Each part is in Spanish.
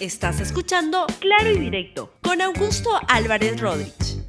Estás escuchando Claro y Directo con Augusto Álvarez Rodríguez.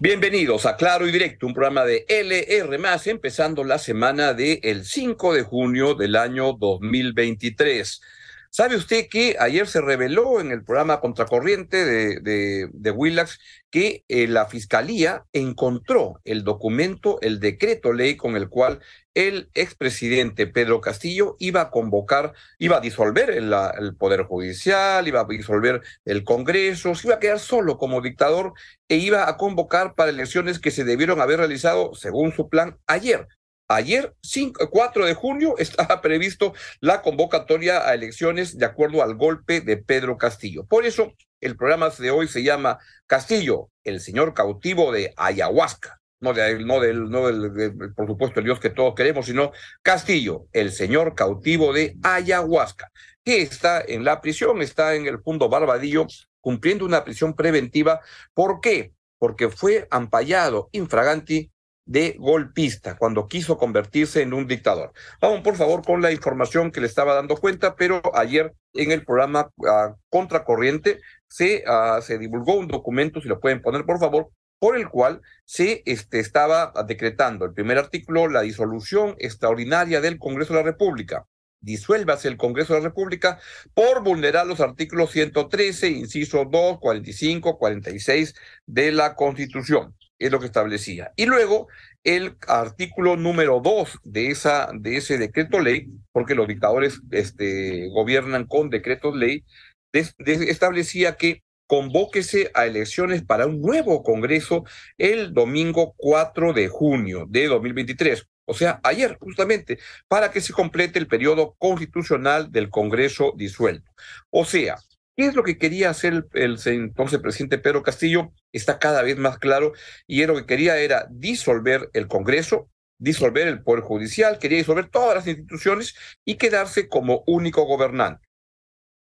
Bienvenidos a Claro y Directo, un programa de LR, empezando la semana del 5 de junio del año 2023. ¿Sabe usted que ayer se reveló en el programa Contracorriente de, de, Willax que eh, la Fiscalía encontró el documento, el decreto ley con el cual el expresidente Pedro Castillo iba a convocar, iba a disolver el, el, Poder Judicial, iba a disolver el Congreso, se iba a quedar solo como dictador e iba a convocar para elecciones que se debieron haber realizado, según su plan, ayer. Ayer, 5, 4 de junio, estaba previsto la convocatoria a elecciones de acuerdo al golpe de Pedro Castillo. Por eso, el programa de hoy se llama Castillo, el señor cautivo de ayahuasca. No, de, no, del, no del, de, por supuesto, el Dios que todos queremos, sino Castillo, el señor cautivo de ayahuasca, que está en la prisión, está en el punto Barbadillo, cumpliendo una prisión preventiva. ¿Por qué? Porque fue ampallado infraganti de golpista cuando quiso convertirse en un dictador. Vamos, por favor, con la información que le estaba dando cuenta, pero ayer en el programa uh, Contracorriente se, uh, se divulgó un documento, si lo pueden poner, por favor, por el cual se este, estaba decretando el primer artículo, la disolución extraordinaria del Congreso de la República. Disuélvase el Congreso de la República por vulnerar los artículos 113, inciso 2, 45, 46 de la Constitución es lo que establecía. Y luego el artículo número dos de, esa, de ese decreto ley, porque los dictadores este, gobiernan con decretos ley, establecía que convóquese a elecciones para un nuevo Congreso el domingo 4 de junio de 2023. O sea, ayer justamente, para que se complete el periodo constitucional del Congreso disuelto. O sea, ¿Qué es lo que quería hacer el, entonces presidente Pedro Castillo? Está cada vez más claro y lo que quería era disolver el Congreso, disolver el Poder Judicial, quería disolver todas las instituciones y quedarse como único gobernante.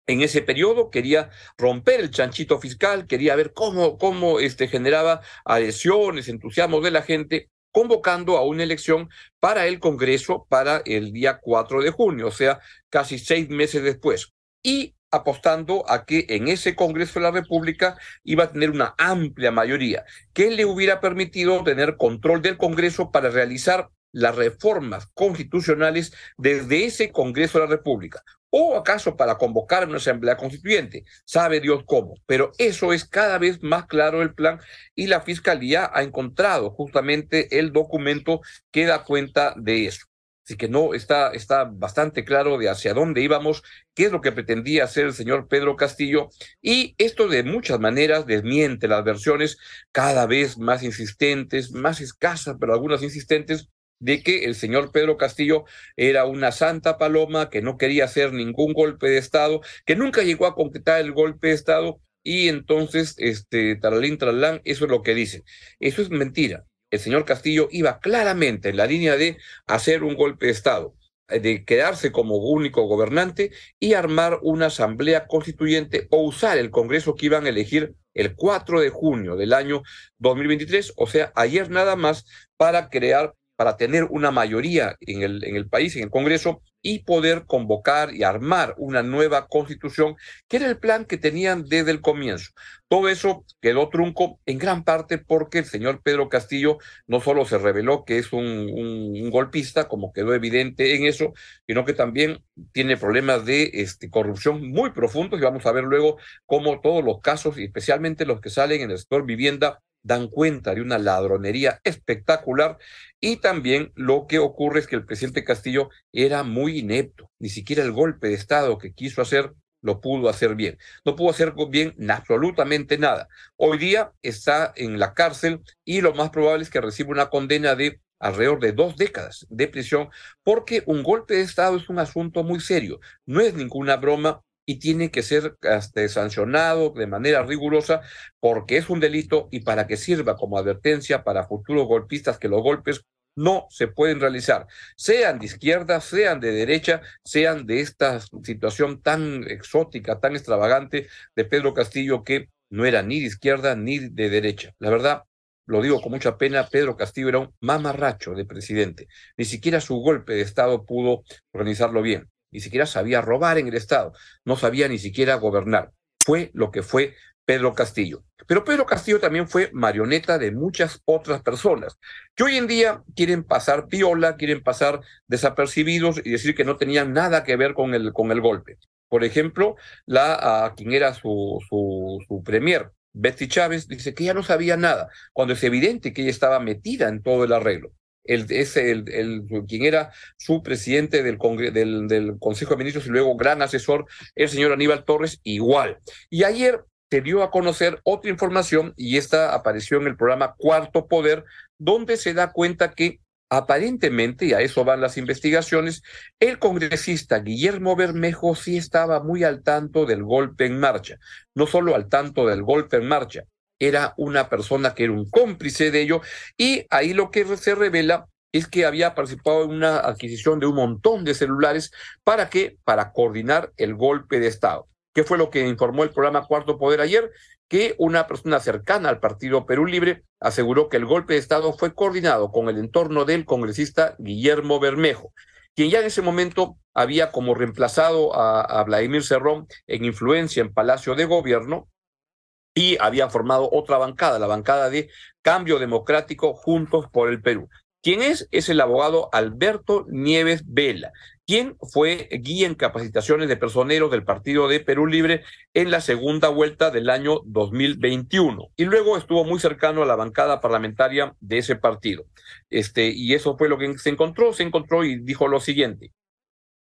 En ese periodo quería romper el chanchito fiscal, quería ver cómo, cómo este, generaba adhesiones, entusiasmo de la gente, convocando a una elección para el Congreso para el día 4 de junio, o sea, casi seis meses después. Y apostando a que en ese Congreso de la República iba a tener una amplia mayoría que le hubiera permitido tener control del Congreso para realizar las reformas constitucionales desde ese Congreso de la República. ¿O acaso para convocar una asamblea constituyente? Sabe Dios cómo. Pero eso es cada vez más claro el plan y la Fiscalía ha encontrado justamente el documento que da cuenta de eso. Así que no, está, está bastante claro de hacia dónde íbamos, qué es lo que pretendía hacer el señor Pedro Castillo, y esto de muchas maneras desmiente las versiones cada vez más insistentes, más escasas, pero algunas insistentes, de que el señor Pedro Castillo era una santa paloma, que no quería hacer ningún golpe de Estado, que nunca llegó a concretar el golpe de Estado, y entonces, este, taralín, tralán, eso es lo que dice. Eso es mentira el señor Castillo iba claramente en la línea de hacer un golpe de Estado, de quedarse como único gobernante y armar una asamblea constituyente o usar el Congreso que iban a elegir el 4 de junio del año 2023, o sea, ayer nada más, para crear, para tener una mayoría en el, en el país, en el Congreso, y poder convocar y armar una nueva constitución, que era el plan que tenían desde el comienzo. Todo eso quedó trunco en gran parte porque el señor Pedro Castillo no solo se reveló que es un, golpista, como quedó evidente en eso, sino que también tiene problemas de este, corrupción muy profundos y vamos a ver luego cómo todos los casos, y especialmente los que salen en el sector vivienda, dan cuenta de una ladronería espectacular y también lo que ocurre es que el presidente Castillo era muy inepto, ni siquiera el golpe de Estado que quiso hacer lo pudo hacer bien. No pudo hacer bien absolutamente nada. Hoy día está en la cárcel y lo más probable es que reciba una condena de alrededor de dos décadas de prisión porque un golpe de Estado es un asunto muy serio, no es ninguna broma y tiene que ser este, sancionado de manera rigurosa porque es un delito y para que sirva como advertencia para futuros golpistas que los golpes no se pueden realizar, sean de izquierda, sean de derecha, sean de esta situación tan exótica, tan extravagante de Pedro Castillo que no era ni de izquierda ni de derecha. La verdad, lo digo con mucha pena, Pedro Castillo era un mamarracho de presidente. Ni siquiera su golpe de Estado pudo organizarlo bien. Ni siquiera sabía robar en el Estado, no sabía ni siquiera gobernar. Fue lo que fue Pedro Castillo. Pero Pedro Castillo también fue marioneta de muchas otras personas que hoy en día quieren pasar piola, quieren pasar desapercibidos y decir que no tenían nada que ver con el, con el golpe. Por ejemplo, la, quien era su, su, su premier, Betty Chávez, dice que ya no sabía nada, cuando es evidente que ella estaba metida en todo el arreglo. El, el, quien era su presidente del, del, del Consejo de Ministros y luego gran asesor, el señor Aníbal Torres, igual. Y ayer se dio a conocer otra información y esta apareció en el programa Cuarto Poder, donde se da cuenta que Aparentemente, y a eso van las investigaciones, el congresista Guillermo Bermejo sí estaba muy al tanto del golpe en marcha, no solo al tanto del golpe en marcha, era una persona que era un cómplice de ello, y ahí lo que se revela es que había participado en una adquisición de un montón de celulares para qué? Para coordinar el golpe de Estado. ¿Qué fue lo que informó el programa Cuarto Poder ayer? que una persona cercana al partido Perú Libre aseguró que el golpe de Estado fue coordinado con el entorno del congresista Guillermo Bermejo, quien ya en ese momento había como reemplazado a, Vladimir Cerrón en influencia en Palacio de Gobierno y había formado otra bancada, la bancada de Cambio Democrático Juntos por el Perú. ¿Quién es? Es el abogado Alberto Nieves Vela, quien fue guía en capacitaciones de personeros del Partido de Perú Libre en la segunda vuelta del año 2021. Y luego estuvo muy cercano a la bancada parlamentaria de ese partido. Este, y eso fue lo que se encontró. Se encontró y dijo lo siguiente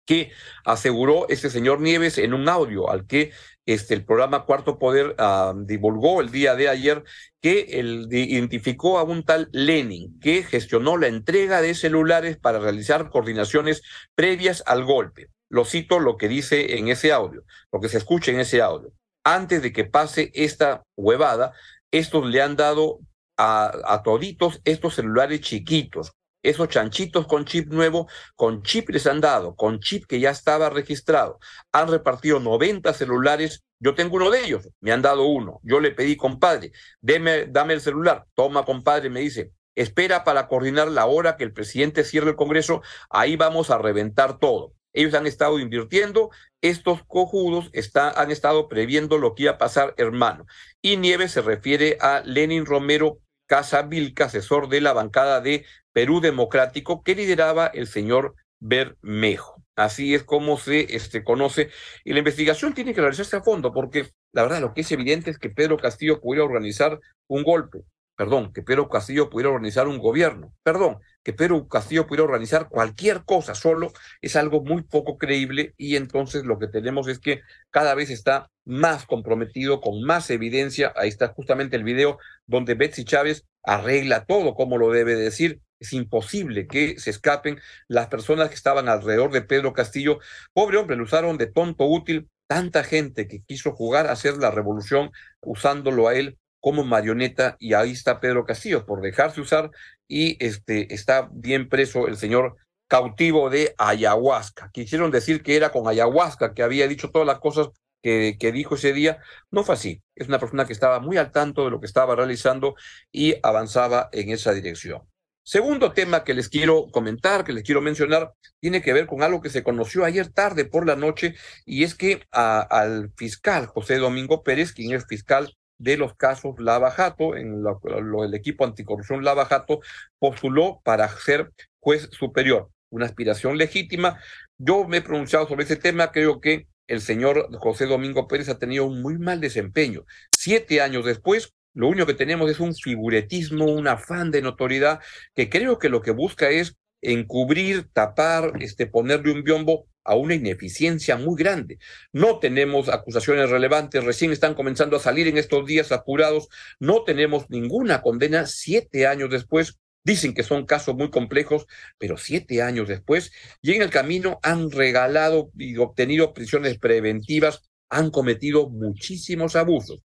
que aseguró este señor Nieves en un audio al que este, el programa Cuarto Poder ah, divulgó el día de ayer, que identificó a un tal Lenin, que gestionó la entrega de celulares para realizar coordinaciones previas al golpe. Lo cito lo que dice en ese audio, lo que se escucha en ese audio. Antes de que pase esta huevada, estos le han dado a, a toditos estos celulares chiquitos, esos chanchitos con chip nuevo, con chip les han dado, con chip que ya estaba registrado. Han repartido 90 celulares. Yo tengo uno de ellos, me han dado uno. Yo le pedí, compadre, dame el celular. Toma, compadre, me dice, espera para coordinar la hora que el presidente cierre el Congreso, ahí vamos a reventar todo. Ellos han estado invirtiendo, estos cojudos han estado previendo lo que iba a pasar, hermano. Y Nieves se refiere a Lenin Romero Casavilca, asesor de la bancada de Perú Democrático, que lideraba el señor Bermejo. Así es como se este, conoce. Y la investigación tiene que realizarse a fondo, porque la verdad lo que es evidente es que Pedro Castillo pudiera organizar un golpe, perdón, que Pedro Castillo pudiera organizar un gobierno, perdón, que Pedro Castillo pudiera organizar cualquier cosa solo, es algo muy poco creíble y entonces lo que tenemos es que cada vez está más comprometido, con más evidencia. Ahí está justamente el video donde Betsy Chávez arregla todo como lo debe decir. Es imposible que se escapen las personas que estaban alrededor de Pedro Castillo. Pobre hombre, lo usaron de tonto útil. Tanta gente que quiso jugar a hacer la revolución usándolo a él como marioneta y ahí está Pedro Castillo por dejarse usar y este está bien preso el señor cautivo de ayahuasca. Quisieron decir que era con ayahuasca que había dicho todas las cosas que, que, dijo ese día, no fue así. Es una persona que estaba muy al tanto de lo que estaba realizando y avanzaba en esa dirección. Segundo tema que les quiero comentar, que les quiero mencionar, tiene que ver con algo que se conoció ayer tarde por la noche y es que al fiscal José Domingo Pérez, quien es fiscal de los casos Lava Jato, en lo, el equipo anticorrupción Lava Jato, postuló para ser juez superior, una aspiración legítima. Yo me he pronunciado sobre ese tema, creo que el señor José Domingo Pérez ha tenido un muy mal desempeño. Siete años después, lo único que tenemos es un figuretismo, un afán de notoriedad que creo que lo que busca es encubrir, tapar, este, ponerle un biombo a una ineficiencia muy grande. No tenemos acusaciones relevantes, recién están comenzando a salir en estos días apurados, no tenemos ninguna condena siete años después Dicen que son casos muy complejos, pero siete años después, y en el camino han regalado y obtenido prisiones preventivas, han cometido muchísimos abusos.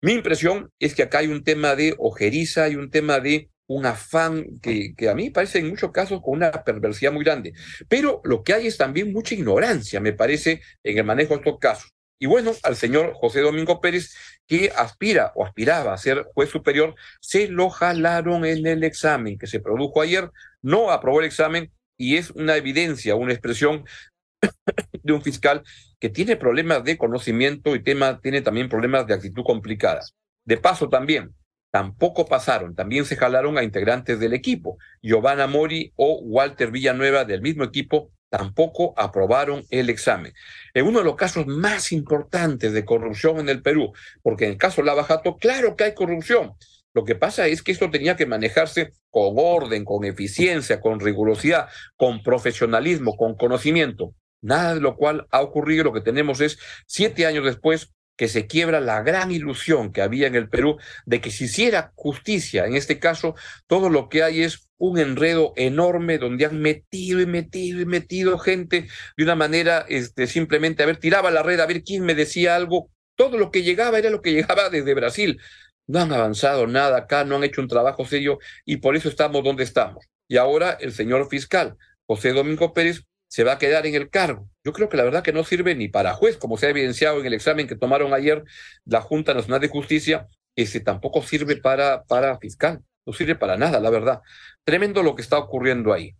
Mi impresión es que acá hay un tema de ojeriza, y un tema de un afán que, que, a mí parece en muchos casos con una perversidad muy grande. Pero lo que hay es también mucha ignorancia, me parece, en el manejo de estos casos. Y bueno, al señor José Domingo Pérez, que aspira o aspiraba a ser juez superior, se lo jalaron en el examen que se produjo ayer, no aprobó el examen y es una evidencia, una expresión de un fiscal que tiene problemas de conocimiento y tema, tiene también problemas de actitud complicada. De paso también, tampoco pasaron, también se jalaron a integrantes del equipo. Giovanna Mori o Walter Villanueva del mismo equipo tampoco aprobaron el examen. En uno de los casos más importantes de corrupción en el Perú, porque en el caso Lava Jato, claro que hay corrupción. Lo que pasa es que esto tenía que manejarse con orden, con eficiencia, con rigurosidad, con profesionalismo, con conocimiento. Nada de lo cual ha ocurrido. Lo que tenemos es siete años después que se quiebra la gran ilusión que había en el Perú de que se hiciera justicia. En este caso, todo lo que hay es un enredo enorme donde han metido y metido y metido gente de una manera este, simplemente, a ver, tiraba la red, a ver quién me decía algo. Todo lo que llegaba era lo que llegaba desde Brasil. No han avanzado nada acá, no han hecho un trabajo serio y por eso estamos donde estamos. Y ahora el señor fiscal, José Domingo Pérez, se va a quedar en el cargo. Yo creo que la verdad que no sirve ni para juez, como se ha evidenciado en el examen que tomaron ayer la Junta Nacional de Justicia, ese tampoco sirve para, para fiscal, no sirve para nada, la verdad. Tremendo lo que está ocurriendo ahí.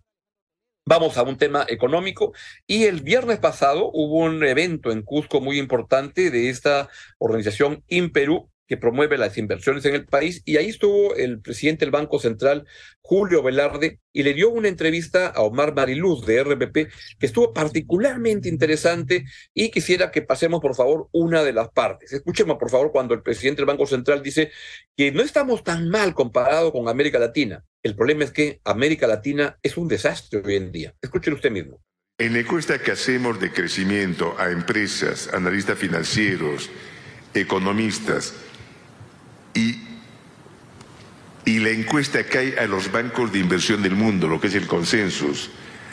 Vamos a un tema económico y el viernes pasado hubo un evento en Cusco muy importante de esta organización Imperú que promueve las inversiones en el país, y ahí estuvo el presidente del Banco Central, Julio Velarde, y le dio una entrevista a Omar Mariluz de RBP, que estuvo particularmente interesante, y quisiera que pasemos, por favor, una de las partes. Escuchemos, por favor, cuando el presidente del Banco Central dice que no estamos tan mal comparado con América Latina. El problema es que América Latina es un desastre hoy en día. Escuchen usted mismo. En la encuesta que hacemos de crecimiento a empresas, analistas financieros, economistas, y, y la encuesta hay a los bancos de inversión del mundo, lo que es el consensus,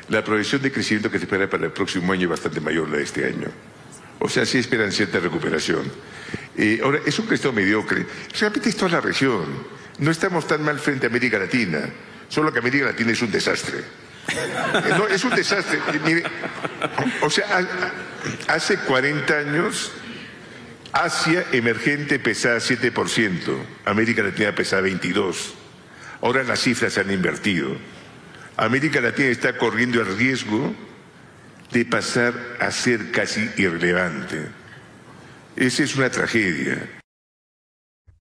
la proyección de crecimiento que se espera para el próximo año es bastante mayor la de este año. O sea, sí esperan cierta recuperación. Eh, ahora, es un crecimiento mediocre. Realmente es toda la región. No estamos tan mal frente a América Latina, solo que América Latina es un desastre. Eh, no, es un desastre. Mire, o sea, hace 40 años Asia emergente pesaba 7%, América Latina pesaba 22%. Ahora las cifras se han invertido. América Latina está corriendo el riesgo de pasar a ser casi irrelevante. Esa es una tragedia.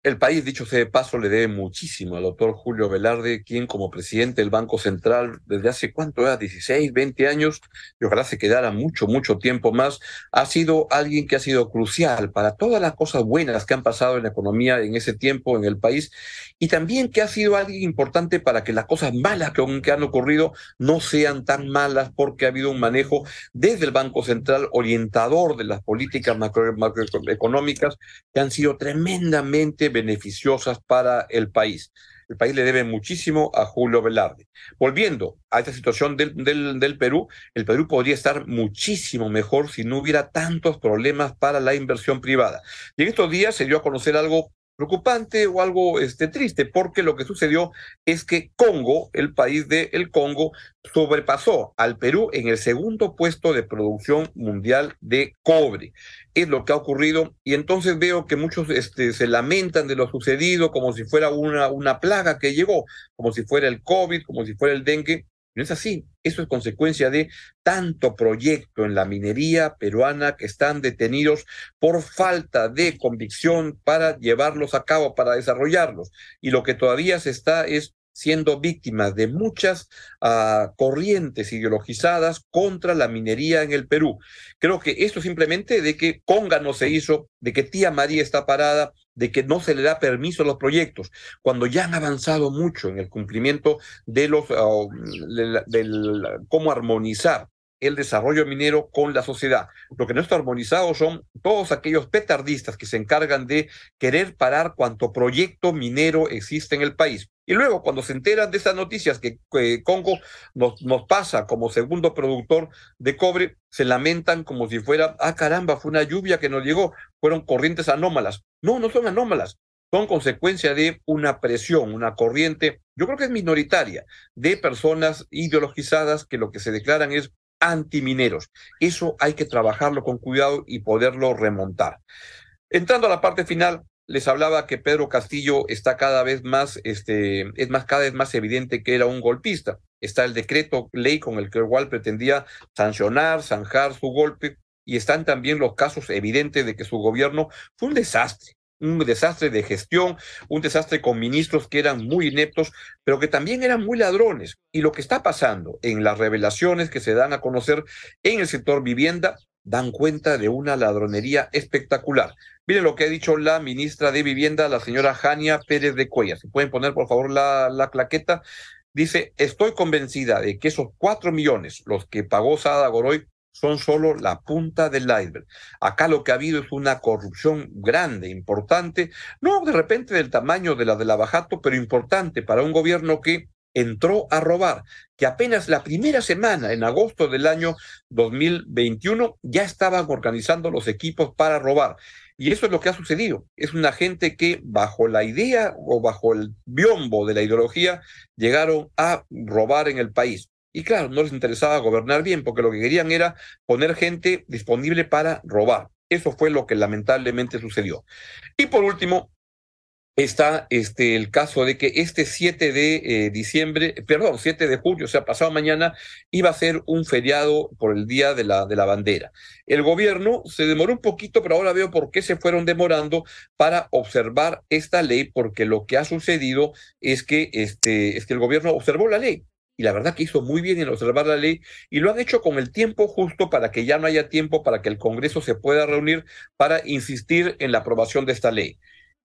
El país, dicho sea de paso, le debe muchísimo al doctor Julio Velarde, quien como presidente del Banco Central desde hace cuánto era, 16, 20 años, y ojalá se quedara mucho, mucho tiempo más, ha sido alguien que ha sido crucial para todas las cosas buenas que han pasado en la economía en ese tiempo en el país, y también que ha sido alguien importante para que las cosas malas que, que han ocurrido no sean tan malas, porque ha habido un manejo desde el Banco Central orientador de las políticas macroeconómicas que han sido tremendamente beneficiosas para el país. El país le debe muchísimo a Julio Velarde. Volviendo a esta situación del, del, del, Perú, el Perú podría estar muchísimo mejor si no hubiera tantos problemas para la inversión privada. Y en estos días se dio a conocer algo preocupante o algo este, triste, porque lo que sucedió es que Congo, el país del el Congo, sobrepasó al Perú en el segundo puesto de producción mundial de cobre. Es lo que ha ocurrido y entonces veo que muchos este, se lamentan de lo sucedido como si fuera una, una plaga que llegó, como si fuera el COVID, como si fuera el dengue, no es así. Eso es consecuencia de tanto proyecto en la minería peruana que están detenidos por falta de convicción para llevarlos a cabo, para desarrollarlos. Y lo que todavía se está es siendo víctimas de muchas uh, corrientes ideologizadas contra la minería en el Perú. Creo que esto simplemente de que Conga no se hizo, de que Tía María está parada, de que no se le da permiso a los proyectos, cuando ya han avanzado mucho en el cumplimiento de los, del, cómo armonizar el desarrollo minero con la sociedad. Lo que no está armonizado son todos aquellos petardistas que se encargan de querer parar cuanto proyecto minero existe en el país. Y luego, cuando se enteran de esas noticias que, Congo nos, nos, pasa como segundo productor de cobre, se lamentan como si fuera, ah, caramba, fue una lluvia que nos llegó, fueron corrientes anómalas. No, no son anómalas, son consecuencia de una presión, una corriente, yo creo que es minoritaria, de personas ideologizadas que lo que se declaran es antimineros. Eso hay que trabajarlo con cuidado y poderlo remontar. Entrando a la parte final, les hablaba que Pedro Castillo está cada vez más, este, es más, cada vez más evidente que era un golpista. está el decreto ley con el que igual pretendía sancionar, zanjar su golpe, y están también los casos evidentes de que su gobierno fue un desastre, un desastre de gestión, un desastre con ministros que eran muy ineptos, pero que también eran muy ladrones. Y lo que está pasando en las revelaciones que se dan a conocer en el sector vivienda dan cuenta de una ladronería espectacular. Miren lo que ha dicho la ministra de Vivienda, la señora Jania Pérez de Cuellar. Si pueden poner, por favor, la, la claqueta. Dice, estoy convencida de que esos cuatro millones, los que pagó Sada Goroy, son solo la punta del iceberg. Acá lo que ha habido es una corrupción grande, importante, no de repente del tamaño de la de la Bajato, pero importante para un gobierno que entró a robar, que apenas la primera semana, en agosto del año 2021, ya estaban organizando los equipos para robar. Y eso es lo que ha sucedido. Es una gente que bajo la idea o bajo el biombo de la ideología llegaron a robar en el país. Y claro, no les interesaba gobernar bien porque lo que querían era poner gente disponible para robar. Eso fue lo que lamentablemente sucedió. Y por último, está este, el caso de que este 7 de eh, diciembre, perdón, 7 de julio, o sea, pasado mañana, iba a ser un feriado por el Día de la, de la Bandera. El gobierno se demoró un poquito, pero ahora veo por qué se fueron demorando para observar esta ley, porque lo que ha sucedido es que, este, es que el gobierno observó la ley y la verdad que hizo muy bien en observar la ley y lo han hecho con el tiempo justo para que ya no haya tiempo para que el Congreso se pueda reunir para insistir en la aprobación de esta ley.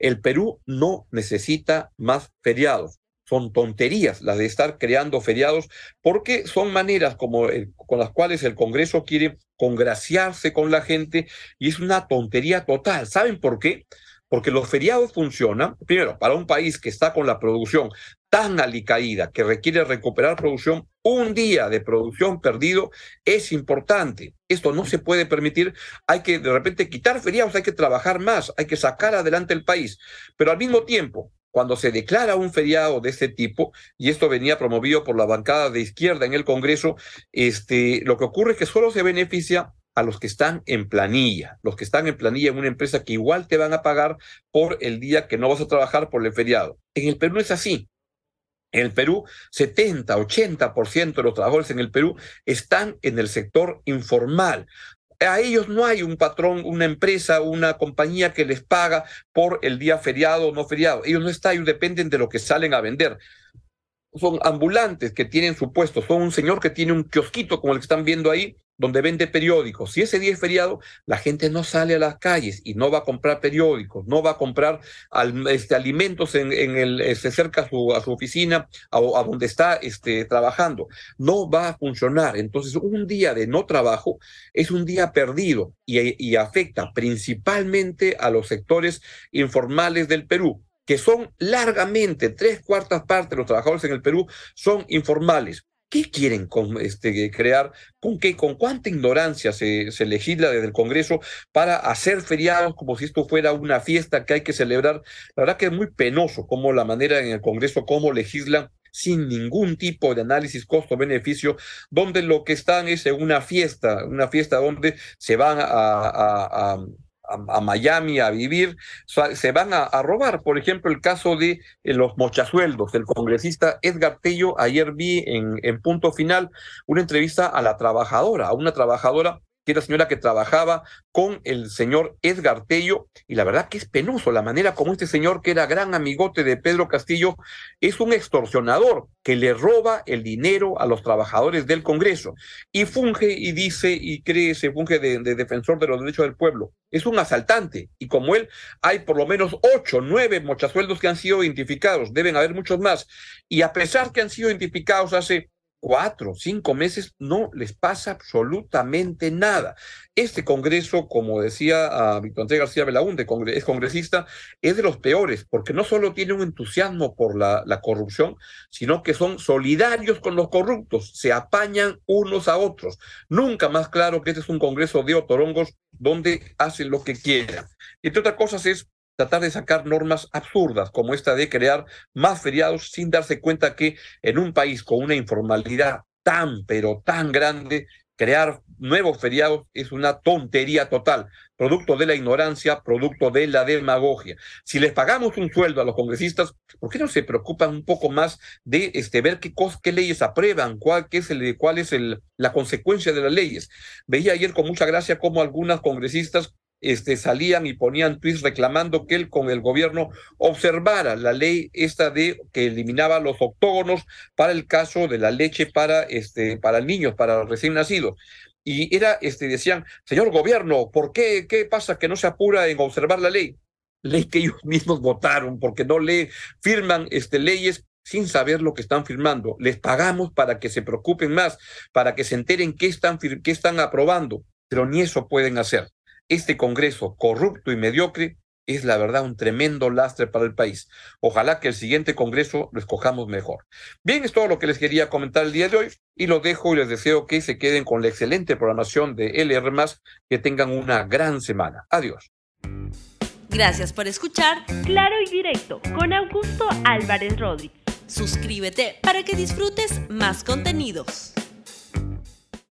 El Perú no necesita más feriados. Son tonterías las de estar creando feriados porque son maneras como con las cuales el Congreso quiere congraciarse con la gente y es una tontería total. ¿Saben por qué? Porque los feriados funcionan, primero, para un país que está con la producción tan alicaída, que requiere recuperar producción, un día de producción perdido es importante. Esto no se puede permitir. Hay que de repente quitar feriados, hay que trabajar más, hay que sacar adelante el país. Pero al mismo tiempo, cuando se declara un feriado de este tipo, y esto venía promovido por la bancada de izquierda en el Congreso, este, lo que ocurre es que solo se beneficia a los que están en planilla, los que están en planilla en una empresa que igual te van a pagar por el día que no vas a trabajar por el feriado. En el Perú no es así. En el Perú, 70, 80% de los trabajadores en el Perú están en el sector informal. A ellos no hay un patrón, una empresa, una compañía que les paga por el día feriado o no feriado. Ellos no están, ellos dependen de lo que salen a vender son ambulantes que tienen su puesto, son un señor que tiene un kiosquito como el que están viendo ahí, donde vende periódicos. Si ese día es feriado, la gente no sale a las calles y no va a comprar periódicos, no va a comprar este, alimentos en, en el, este, cerca a su, a su oficina, a, a, donde está este, trabajando. No va a funcionar. Entonces, un día de no trabajo es un día perdido y afecta principalmente a los sectores informales del Perú que son largamente tres cuartas partes de los trabajadores en el Perú son informales. ¿Qué quieren con, este, crear? ¿Con qué? ¿Con cuánta ignorancia se, legisla desde el Congreso para hacer feriados como si esto fuera una fiesta que hay que celebrar? La verdad que es muy penoso como la manera en el Congreso, cómo legislan sin ningún tipo de análisis costo-beneficio, donde lo que están es en una fiesta, una fiesta donde se van a, a, Miami a vivir, se van a, robar. Por ejemplo, el caso de eh, los mochasueldos del congresista Edgar Tello. Ayer vi en, en punto final una entrevista a la trabajadora, a una trabajadora que era señora que trabajaba con el señor Edgar Tello, y la verdad que es penoso la manera como este señor, que era gran amigote de Pedro Castillo, es un extorsionador que le roba el dinero a los trabajadores del Congreso y funge y dice y cree, se funge de, de defensor de los derechos del pueblo. Es un asaltante, y como él, hay por lo menos ocho, nueve mochasueldos que han sido identificados, deben haber muchos más, y a pesar que han sido identificados hace cuatro, cinco meses, no les pasa absolutamente nada. Este Congreso, como decía a Víctor García Belaúnde, es congresista, es de los peores, porque no solo tiene un entusiasmo por la, la corrupción, sino que son solidarios con los corruptos, se apañan unos a otros. Nunca más claro que este es un Congreso de otorongos donde hacen lo que quieran. Entre otras cosas es tratar de sacar normas absurdas como esta de crear más feriados sin darse cuenta que en un país con una informalidad tan, pero tan grande, crear nuevos feriados es una tontería total, producto de la ignorancia, producto de la demagogia. Si les pagamos un sueldo a los congresistas, ¿por qué no se preocupan un poco más de este, ver qué, qué leyes aprueban, cuál, qué es, el, cuál es el, la consecuencia de las leyes? Veía ayer con mucha gracia cómo algunas congresistas este, salían y ponían tweets reclamando que él con el gobierno observara la ley esta de que eliminaba los octógonos para el caso de la leche para, este, para niños, para recién nacidos. Y era, este, decían, señor gobierno, ¿por qué, qué pasa que no se apura en observar la ley? Ley que ellos mismos votaron, porque no le firman este, leyes sin saber lo que están firmando. Les pagamos para que se preocupen más, para que se enteren qué están, qué están aprobando, pero ni eso pueden hacer. Este Congreso corrupto y mediocre es la verdad un tremendo lastre para el país. Ojalá que el siguiente Congreso lo escojamos mejor. Bien, es todo lo que les quería comentar el día de hoy y lo dejo y les deseo que se queden con la excelente programación de LR, que tengan una gran semana. Adiós. Gracias por escuchar Claro y Directo con Augusto Álvarez Rodríguez. Suscríbete para que disfrutes más contenidos.